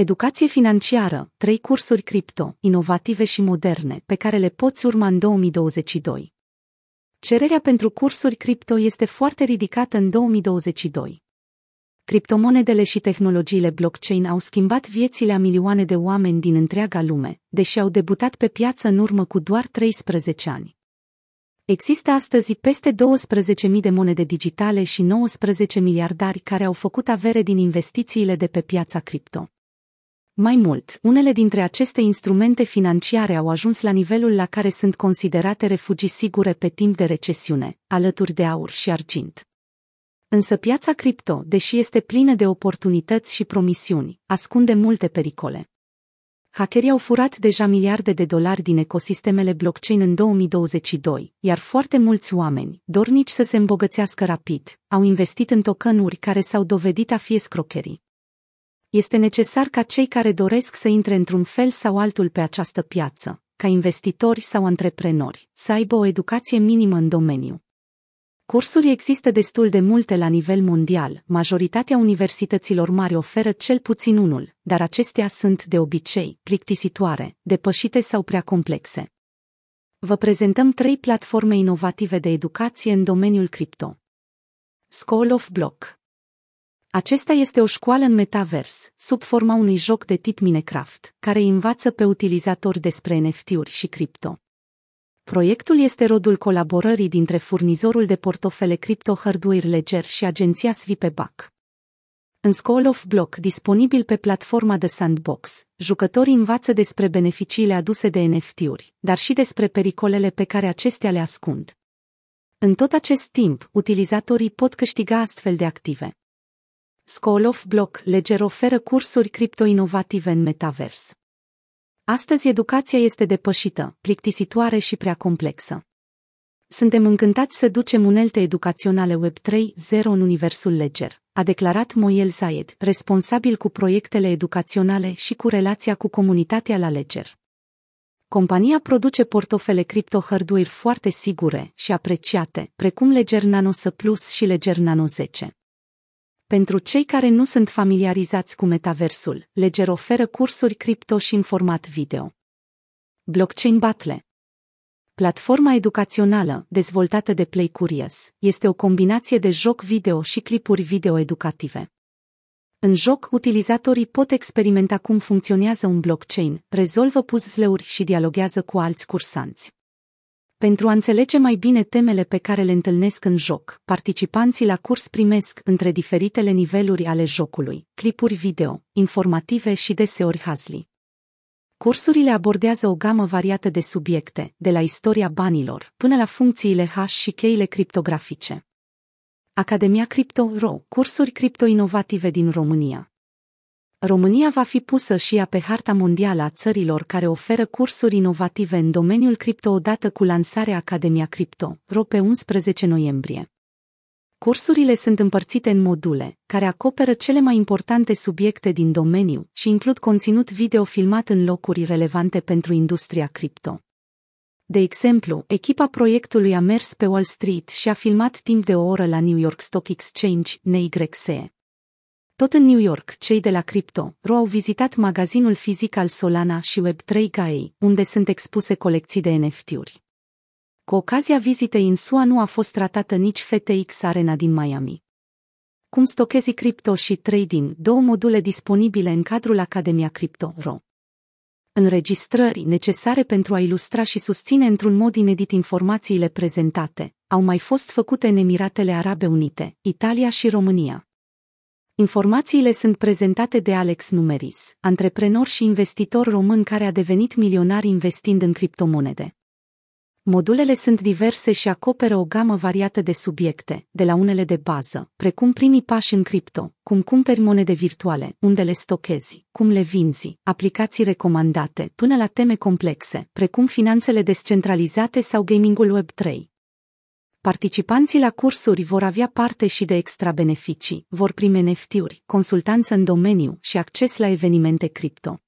Educație financiară, trei cursuri cripto, inovative și moderne, pe care le poți urma în 2022. Cererea pentru cursuri cripto este foarte ridicată în 2022. Criptomonedele și tehnologiile blockchain au schimbat viețile a milioane de oameni din întreaga lume, deși au debutat pe piață în urmă cu doar 13 ani. Există astăzi peste 12.000 de monede digitale și 19 miliardari care au făcut avere din investițiile de pe piața cripto. Mai mult, unele dintre aceste instrumente financiare au ajuns la nivelul la care sunt considerate refugii sigure pe timp de recesiune, alături de aur și argint. Însă piața cripto, deși este plină de oportunități și promisiuni, ascunde multe pericole. Hackerii au furat deja miliarde de dolari din ecosistemele blockchain în 2022, iar foarte mulți oameni, dornici să se îmbogățească rapid, au investit în tokenuri care s-au dovedit a fi escrocherii. Este necesar ca cei care doresc să intre într-un fel sau altul pe această piață, ca investitori sau antreprenori, să aibă o educație minimă în domeniu. Cursuri există destul de multe la nivel mondial, majoritatea universităților mari oferă cel puțin unul, dar acestea sunt de obicei plictisitoare, depășite sau prea complexe. Vă prezentăm trei platforme inovative de educație în domeniul cripto. School of Block Acesta este o școală în metavers, sub forma unui joc de tip Minecraft, care învață pe utilizatori despre NFT-uri și cripto. Proiectul este rodul colaborării dintre furnizorul de portofele Crypto Hardware Ledger și agenția Swipeback. În School of Block, disponibil pe platforma de Sandbox, jucătorii învață despre beneficiile aduse de NFT-uri, dar și despre pericolele pe care acestea le ascund. În tot acest timp, utilizatorii pot câștiga astfel de active. School of Block Ledger oferă cursuri cripto-inovative în metavers. Astăzi educația este depășită, plictisitoare și prea complexă. Suntem încântați să ducem unelte educaționale Web 3.0 în universul Ledger, a declarat Moiel Zayed, responsabil cu proiectele educaționale și cu relația cu comunitatea la Ledger. Compania produce portofele cripto hardware foarte sigure și apreciate, precum Ledger Nano S Plus și Ledger Nano 10. Pentru cei care nu sunt familiarizați cu metaversul, Ledger oferă cursuri cripto și în format video. Blockchain Battle Platforma educațională, dezvoltată de Play Curious, este o combinație de joc video și clipuri video educative. În joc, utilizatorii pot experimenta cum funcționează un blockchain, rezolvă puzzle-uri și dialoghează cu alți cursanți. Pentru a înțelege mai bine temele pe care le întâlnesc în joc, participanții la curs primesc, între diferitele niveluri ale jocului, clipuri video, informative și deseori hazli. Cursurile abordează o gamă variată de subiecte, de la istoria banilor până la funcțiile hash și cheile criptografice. Academia Crypto.ro, cursuri cripto-inovative din România. România va fi pusă și ea pe harta mondială a țărilor care oferă cursuri inovative în domeniul cripto odată cu lansarea Academia Crypto, ro pe 11 noiembrie. Cursurile sunt împărțite în module, care acoperă cele mai importante subiecte din domeniu și includ conținut video filmat în locuri relevante pentru industria cripto. De exemplu, echipa proiectului a mers pe Wall Street și a filmat timp de o oră la New York Stock Exchange, NYSE. Tot în New York, cei de la Crypto Ro au vizitat magazinul fizic al Solana și Web3 Gaei, unde sunt expuse colecții de NFT-uri. Cu ocazia vizitei în SUA nu a fost tratată nici FTX Arena din Miami. Cum stochezi cripto și trading, două module disponibile în cadrul Academia Crypto Ro. Înregistrări necesare pentru a ilustra și susține într-un mod inedit informațiile prezentate au mai fost făcute în Emiratele Arabe Unite, Italia și România. Informațiile sunt prezentate de Alex Numeris, antreprenor și investitor român care a devenit milionar investind în criptomonede. Modulele sunt diverse și acoperă o gamă variată de subiecte, de la unele de bază, precum primii pași în cripto, cum cumperi monede virtuale, unde le stochezi, cum le vinzi, aplicații recomandate, până la teme complexe, precum finanțele descentralizate sau gamingul Web3. Participanții la cursuri vor avea parte și de extra beneficii, vor primi NFT-uri, consultanță în domeniu și acces la evenimente cripto.